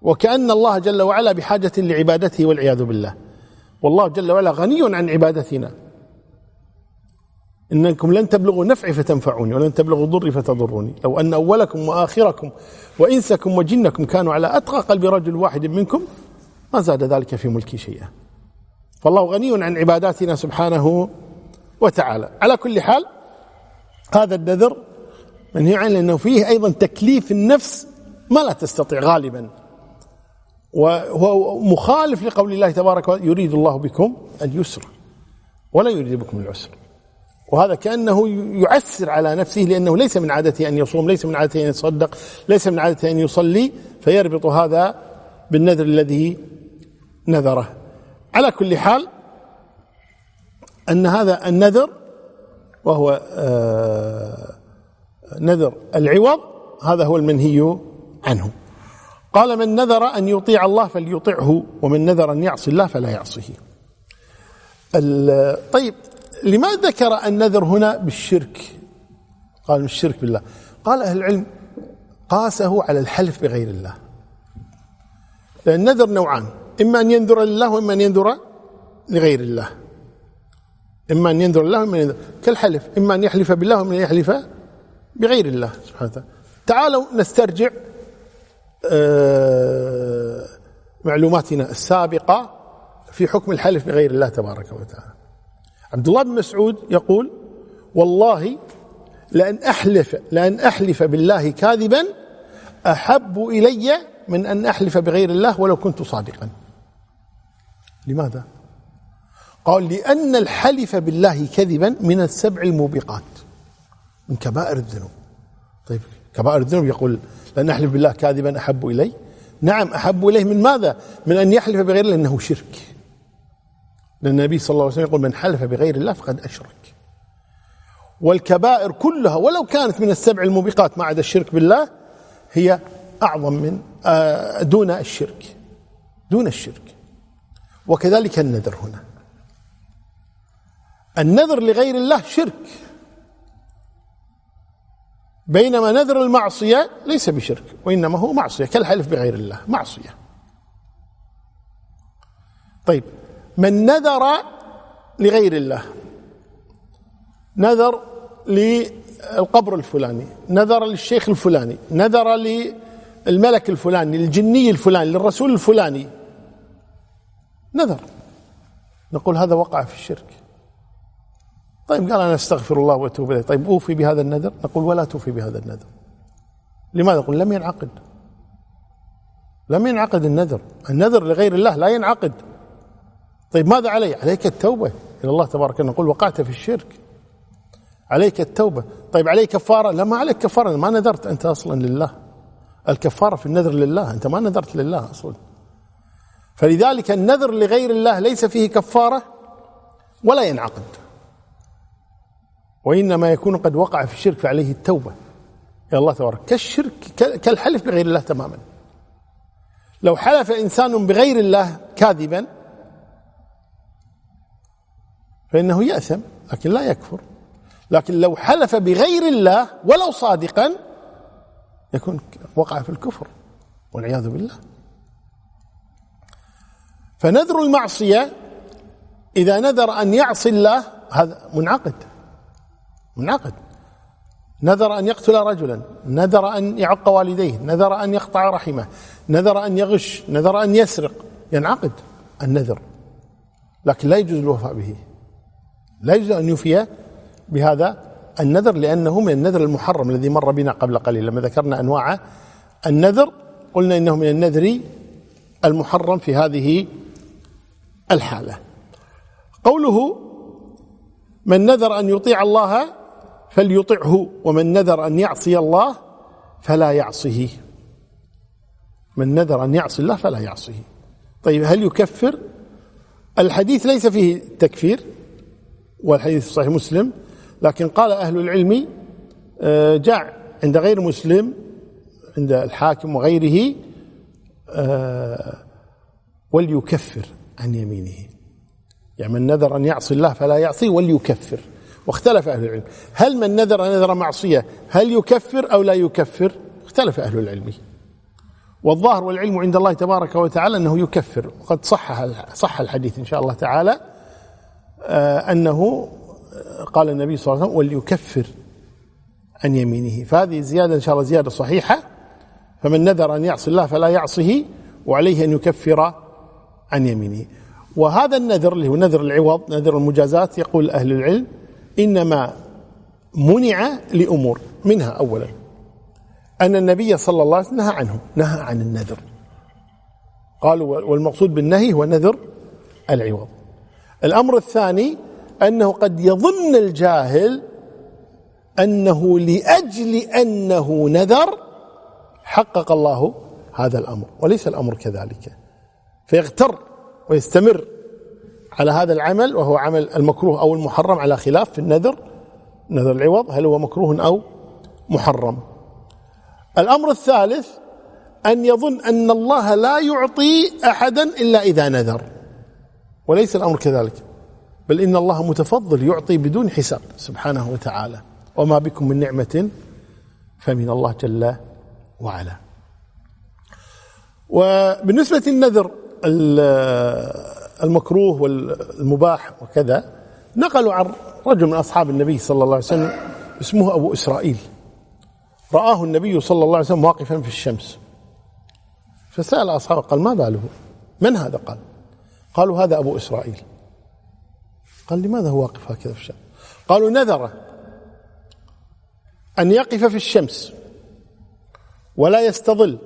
وكأن الله جل وعلا بحاجة لعبادته والعياذ بالله. والله جل وعلا غني عن عبادتنا. إنكم لن تبلغوا نفعي فتنفعوني ولن تبلغوا ضري فتضروني. لو أن أولكم وآخركم وإنسكم وجنكم كانوا على أتقى قلب رجل واحد منكم ما زاد ذلك في ملكي شيئا. فالله غني عن عباداتنا سبحانه وتعالى. على كل حال هذا النذر منهي عنه لأنه فيه أيضا تكليف النفس ما لا تستطيع غالبا. وهو مخالف لقول الله تبارك وتعالى يريد الله بكم اليسر ولا يريد بكم العسر. وهذا كأنه يعسر على نفسه لأنه ليس من عادته أن يصوم ليس من عادته أن يتصدق ليس من عادته أن يصلي فيربط هذا بالنذر الذي نذره. على كل حال أن هذا النذر وهو آه، نذر العوض هذا هو المنهي عنه. قال من نذر أن يطيع الله فليطعه ومن نذر أن يعصي الله فلا يعصيه طيب لماذا ذكر النذر هنا بالشرك؟ قال الشرك بالله. قال أهل العلم قاسه على الحلف بغير الله. لأن النذر نوعان إما أن ينذر لله وإما أن ينذر لغير الله. إما أن ينذر الله وإما أن ينذر كالحلف إما أن يحلف بالله وإما أن يحلف بغير الله سبحانه وتعالى. تعالوا نسترجع معلوماتنا السابقة في حكم الحلف بغير الله تبارك وتعالى. عبد الله بن مسعود يقول والله لأن أحلف لأن أحلف بالله كاذبا أحب إلي من أن أحلف بغير الله ولو كنت صادقا. لماذا؟ قال لأن الحلف بالله كذبا من السبع الموبقات من كبائر الذنوب. طيب كبائر الذنوب يقول لأن أحلف بالله كاذبا أحب إلي نعم أحب إليه من ماذا؟ من أن يحلف بغير الله أنه شرك. لأن النبي صلى الله عليه وسلم يقول من حلف بغير الله فقد أشرك. والكبائر كلها ولو كانت من السبع الموبقات ما عدا الشرك بالله هي أعظم من آه، دون الشرك. دون الشرك. وكذلك النذر هنا. النذر لغير الله شرك. بينما نذر المعصية ليس بشرك وإنما هو معصية كالحلف بغير الله معصية. طيب من نذر لغير الله؟ نذر للقبر الفلاني نذر للشيخ الفلاني نذر للملك الفلاني للجني الفلاني للرسول الفلاني. نذر. نقول هذا وقع في الشرك. طيب قال أنا أستغفر الله وأتوب إليه. طيب أوفي بهذا النذر؟ نقول ولا توفي بهذا النذر. لماذا؟ نقول لم ينعقد. لم ينعقد النذر. النذر لغير الله لا ينعقد. طيب ماذا علي؟ عليك التوبة. إلى الله تبارك نقول وقعت في الشرك. عليك التوبة. طيب عليك كفارة؟ لا ما عليك كفارة. ما نذرت أنت أصلا لله. الكفارة في النذر لله. أنت ما نذرت لله أصلا. فلذلك النذر لغير الله ليس فيه كفارة ولا ينعقد. وإنما يكون قد وقع في الشرك فعليه التوبة. إلى الله تبارك. كالشرك كالحلف بغير الله تماما. لو حلف إنسان بغير الله كاذبا فإنه يأثم لكن لا يكفر. لكن لو حلف بغير الله ولو صادقا يكون وقع في الكفر والعياذ بالله. فنذر المعصية إذا نذر أن يعصي الله هذا منعقد. منعقد نذر أن يقتل رجلا نذر أن يعق والديه نذر أن يقطع رحمه نذر أن يغش نذر أن يسرق. ينعقد النذر. لكن لا يجوز الوفاء به. لا يجوز أن يوفي بهذا النذر لأنه من النذر المحرم الذي مر بنا قبل قليل. لما ذكرنا أنواع النذر قلنا إنه من النذر المحرم في هذه الحالة. قوله من نذر أن يطيع الله فليطعه ومن نذر أن يعصي الله فلا يعصيه من نذر أن يعصي الله فلا يعصيه طيب هل يكفر؟ الحديث ليس فيه تكفير والحديث صحيح مسلم لكن قال أهل العلم آه، جاء عند غير مسلم عند الحاكم وغيره آه، وليكفر عن يمينه. يعني من نذر أن يعصي الله فلا يعصي وليكفر. واختلف أهل العلم. هل من نذر نذر معصية هل يكفر أو لا يكفر؟ اختلف أهل العلم. والظاهر والعلم عند الله تبارك وتعالى أنه يكفر. وقد صح صح الحديث إن شاء الله تعالى آه، أنه قال النبي صلى الله عليه وسلم وليكفر عن يمينه. فهذه زيادة إن شاء الله زيادة صحيحة. فمن نذر أن يعصي الله فلا يعصه وعليه أن يكفر عن يمينه. وهذا النذر اللي هو نذر العوض نذر المجازات يقول أهل العلم إنما منع لأمور منها أولا. أن النبي صلى الله عليه وسلم نهى عنه نهى عن النذر. قالوا والمقصود بالنهي هو نذر العوض. الأمر الثاني أنه قد يظن الجاهل أنه لأجل أنه نذر حقق الله هذا الأمر وليس الأمر كذلك. فيغتر ويستمر. على هذا العمل وهو عمل المكروه أو المحرم على خلاف في النذر نذر العوض هل هو مكروه أو محرم. الأمر الثالث أن يظن أن الله لا يعطي أحدا إلا إذا نذر. وليس الأمر كذلك بل إن الله متفضل يعطي بدون حساب سبحانه وتعالى. وما بكم من نعمة فمن الله جل وعلا. وبالنسبة للنذر المكروه والمباح وكذا نقلوا عن رجل من أصحاب النبي صلى الله عليه وسلم اسمه أبو إسرائيل. رآه النبي صلى الله عليه وسلم واقفا في الشمس. فسأل أصحابه قال ما باله؟ من هذا؟ قال قالوا هذا أبو إسرائيل. قال لماذا هو واقف هكذا في الشمس؟ قالوا نذر أن يقف في الشمس ولا يستظل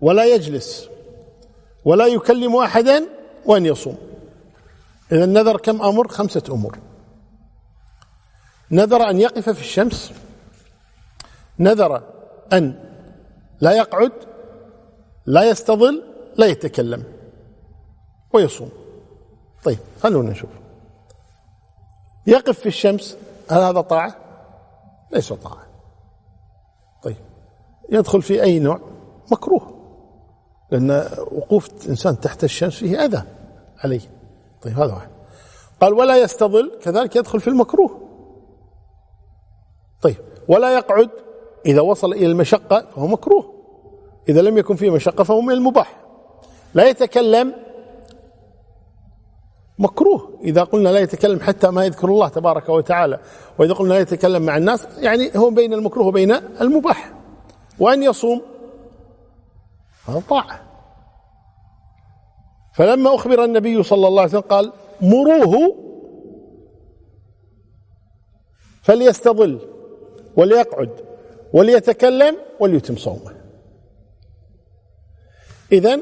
ولا يجلس ولا يكلم أحدا وأن يصوم. إذا نذر كم أمر؟ خمسة أمور. نذر أن يقف في الشمس. نذر أن لا يقعد لا يستظل لا يتكلم. ويصوم. طيب خلونا نشوف. يقف في الشمس هل هذا طاعة؟ ليس طاعة. طيب يدخل في أي نوع؟ مكروه. لأن وقوف إنسان تحت الشمس فيه أذى عليه. طيب هذا واحد. قال ولا يستظل كذلك يدخل في المكروه. طيب ولا يقعد إذا وصل إلى المشقة فهو مكروه. إذا لم يكن فيه مشقة فهو من المباح. لا يتكلم مكروه. إذا قلنا لا يتكلم حتى ما يذكر الله تبارك وتعالى وإذا قلنا لا يتكلم مع الناس يعني هو بين المكروه وبين المباح. وأن يصوم هذا طاعة. فلما أخبر النبي صلى الله عليه وسلم قال مروه فليستظل وليقعد وليتكلم وليتم صومه. إذا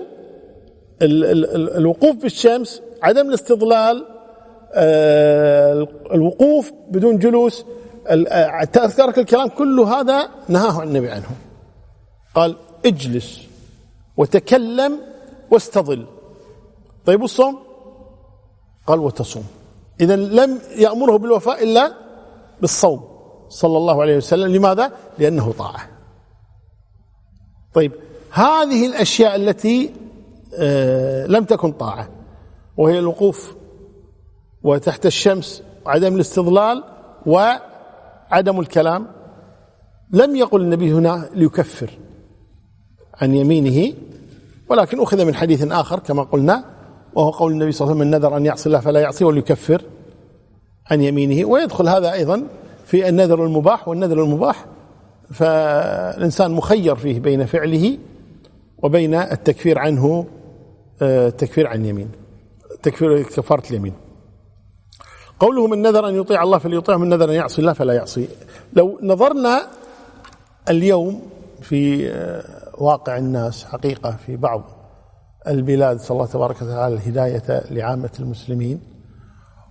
الوقوف بالشمس عدم الاستظلال آه، الوقوف بدون جلوس آه، ترك الكلام كل هذا نهاه النبي عنه. قال اجلس. وتكلم واستظل. طيب الصوم؟ قال وتصوم. إذا لم يأمره بالوفاء إلا بالصوم صلى الله عليه وسلم. لماذا؟ لأنه طاعة. طيب هذه الأشياء التي آه، لم تكن طاعة وهي الوقوف وتحت الشمس وعدم الاستظلال وعدم الكلام لم يقل النبي هنا ليكفر. عن يمينه ولكن أخذ من حديث آخر كما قلنا وهو قول النبي صلى الله عليه وسلم من نذر أن يعصي الله فلا يعصي وليكفر عن يمينه. ويدخل هذا أيضا في النذر المباح والنذر المباح فالإنسان مخير فيه بين فعله وبين التكفير عنه آه، عن يمين تكفير كفارة اليمين. قوله من نذر أن يطيع الله فليطيع من نذر أن يعصي الله فلا يعصي. لو نظرنا اليوم في آه، واقع الناس حقيقة في بعض البلاد صلى الله تبارك وتعالى الهداية لعامة المسلمين.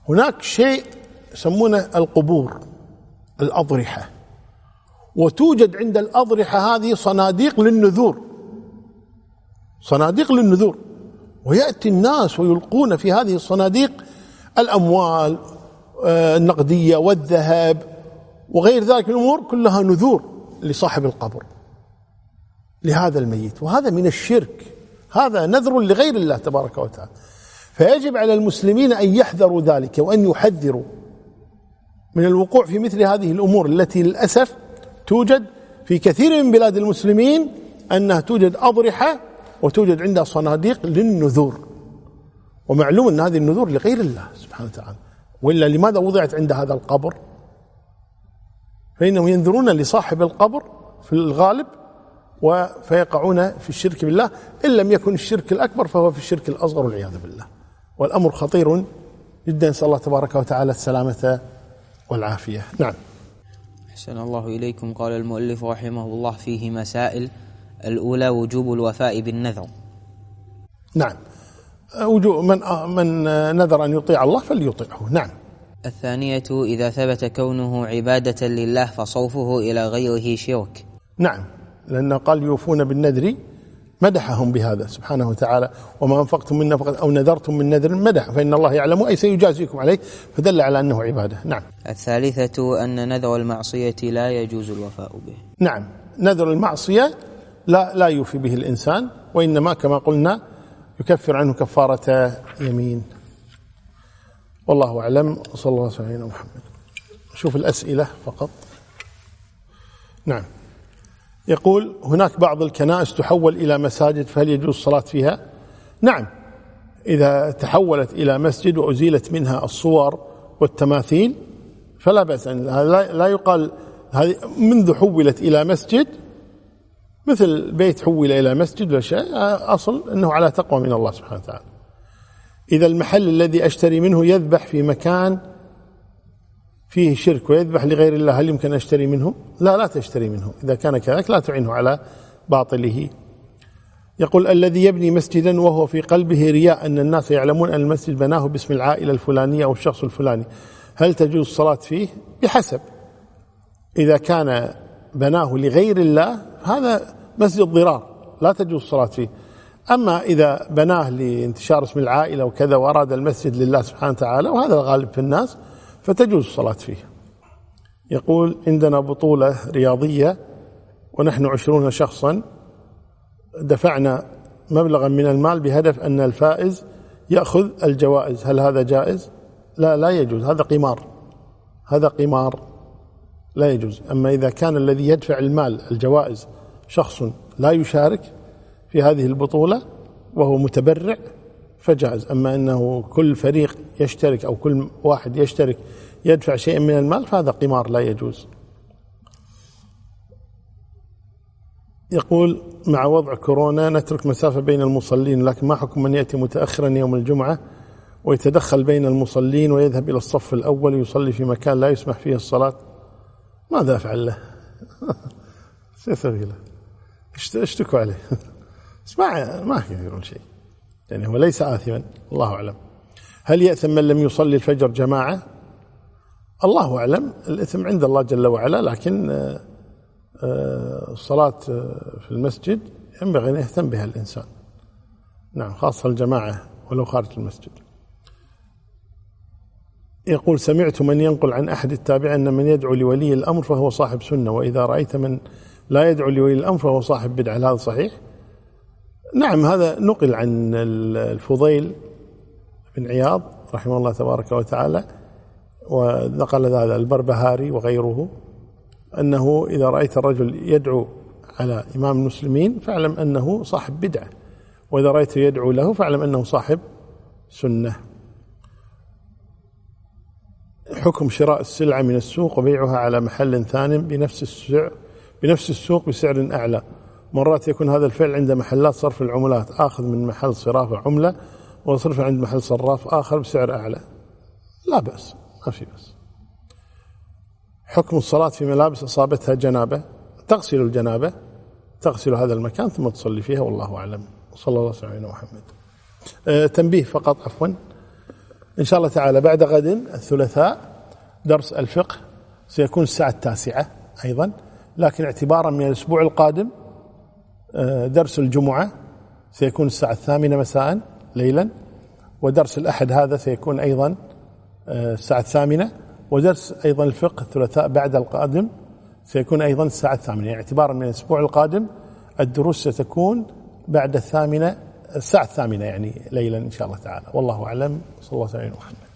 هناك شيء يسمونه القبور الأضرحة. وتوجد عند الأضرحة هذه صناديق للنذور. صناديق للنذور. ويأتي الناس ويلقون في هذه الصناديق الأموال آه، النقدية والذهب وغير ذلك. الأمور كلها نذور لصاحب القبر. لهذا الميت. وهذا من الشرك. هذا نذر لغير الله تبارك وتعالى. فيجب على المسلمين أن يحذروا ذلك وأن يحذروا من الوقوع في مثل هذه الأمور التي للأسف توجد في كثير من بلاد المسلمين أنها توجد أضرحة وتوجد عندها صناديق للنذور. ومعلوم أن هذه النذور لغير الله سبحانه وتعالى. وإلا لماذا وضعت عند هذا القبر؟ فإنهم ينذرون لصاحب القبر في الغالب فيقعون في الشرك بالله. إن لم يكن الشرك الأكبر فهو في الشرك الأصغر والعياذ بالله. والأمر خطير جدا. نسأل الله تبارك وتعالى السلامة والعافية. نعم. أحسن الله إليكم. قال المؤلف رحمه الله فيه مسائل. الأولى وجوب الوفاء بالنذر. نعم. وجوب من من نذر أن يطيع الله فليطيعه. نعم. الثانية إذا ثبت كونه عبادة لله فصوفه إلى غيره شرك. نعم. لأنه قال يوفون بالنذر مدحهم بهذا سبحانه وتعالى. وما أنفقتم من نفقة أو نذرتم من نذر مدح فإن الله يعلم أي سيجازيكم عليه فدل على أنه عبادة. نعم. الثالثة أن نذر المعصية لا يجوز الوفاء به. نعم. نذر المعصية لا لا يوفي به الإنسان وإنما كما قلنا يكفر عنه كفارة يمين. والله أعلم صلى الله عليه وسلم محمد. شوف الأسئلة فقط. نعم. يقول هناك بعض الكنائس تحول إلى مساجد فهل يجوز الصلاة فيها؟ نعم. إذا تحولت إلى مسجد وأزيلت منها الصور والتماثيل فلا بأس لا يقال هذه منذ حولت إلى مسجد مثل بيت حول إلى مسجد ولا شيء أصل أنه على تقوى من الله سبحانه وتعالى. إذا المحل الذي أشتري منه يذبح في مكان فيه شرك ويذبح لغير الله هل يمكن أشتري منه لا لا تشتري منه إذا كان كذلك لا تعينه على باطله. يقول الذي يبني مسجدا وهو في قلبه رياء أن الناس يعلمون أن المسجد بناه باسم العائلة الفلانية أو الشخص الفلاني. هل تجوز الصلاة فيه؟ بحسب. إذا كان بناه لغير الله هذا مسجد ضرار لا تجوز الصلاة فيه. أما إذا بناه لانتشار اسم العائلة وكذا وأراد المسجد لله سبحانه وتعالى وهذا الغالب في الناس فتجوز الصلاة فيه. يقول عندنا بطولة رياضية ونحن عشرون شخصا. دفعنا مبلغا من المال بهدف أن الفائز يأخذ الجوائز. هل هذا جائز؟ لا لا يجوز. هذا قمار. هذا قمار. لا يجوز. أما إذا كان الذي يدفع المال الجوائز شخص لا يشارك في هذه البطولة وهو متبرع فجائز أما أنه كل فريق يشترك أو كل واحد يشترك يدفع شيئا من المال فهذا قمار لا يجوز. يقول مع وضع كورونا نترك مسافة بين المصلين لكن ما حكم من يأتي متأخرا يوم الجمعة ويتدخل بين المصلين ويذهب إلى الصف الأول ويصلي في مكان لا يسمح فيه الصلاة؟ ماذا أفعل له. (laughs) سيسوي له؟ اشتكوا عليه؟ (laughs) ما ما يقدرون شيء. يعني هو ليس آثما الله أعلم. هل يأثم من لم يصلي الفجر جماعة؟ الله أعلم الإثم عند الله جل وعلا لكن آه، آه، الصلاة آه، في المسجد ينبغي أن يهتم بها الإنسان. نعم خاصة الجماعة ولو خارج المسجد. يقول سمعت من ينقل عن أحد التابعين أن من يدعو لولي الأمر فهو صاحب سنة وإذا رأيت من لا يدعو لولي الأمر فهو صاحب بدعة هذا صحيح؟ نعم هذا نقل عن الفضيل بن عياض رحمه الله تبارك وتعالى ونقل هذا البربهاري وغيره أنه إذا رأيت الرجل يدعو على إمام المسلمين فاعلم أنه صاحب بدعة وإذا رأيته يدعو له فاعلم أنه صاحب سنة. حكم شراء السلعة من السوق وبيعها على محل ثاني بنفس السعر بنفس السوق بسعر أعلى. مرات يكون هذا الفعل عند محلات صرف العملات آخذ من محل صراف عملة وصرف عند محل صراف آخر بسعر أعلى. لا بأس ما في بأس. حكم الصلاة في ملابس أصابتها جنابة تغسل الجنابة تغسل هذا المكان ثم تصلي فيها والله أعلم. صلى الله عليه وسلم أه تنبيه فقط عفوا. إن شاء الله تعالى بعد غد الثلاثاء درس الفقه سيكون الساعة التاسعة أيضا لكن اعتبارا من الأسبوع القادم درس الجمعة سيكون الساعة الثامنة مساء ليلا. ودرس الأحد هذا سيكون أيضا آه، الساعة الثامنة. ودرس أيضا الفقه الثلاثاء بعد القادم سيكون أيضا الساعة الثامنة. يعني اعتبارا من الأسبوع القادم الدروس ستكون بعد الثامنة الساعة الثامنة يعني ليلا إن شاء الله تعالى. والله أعلم. صلى الله عليه وسلم.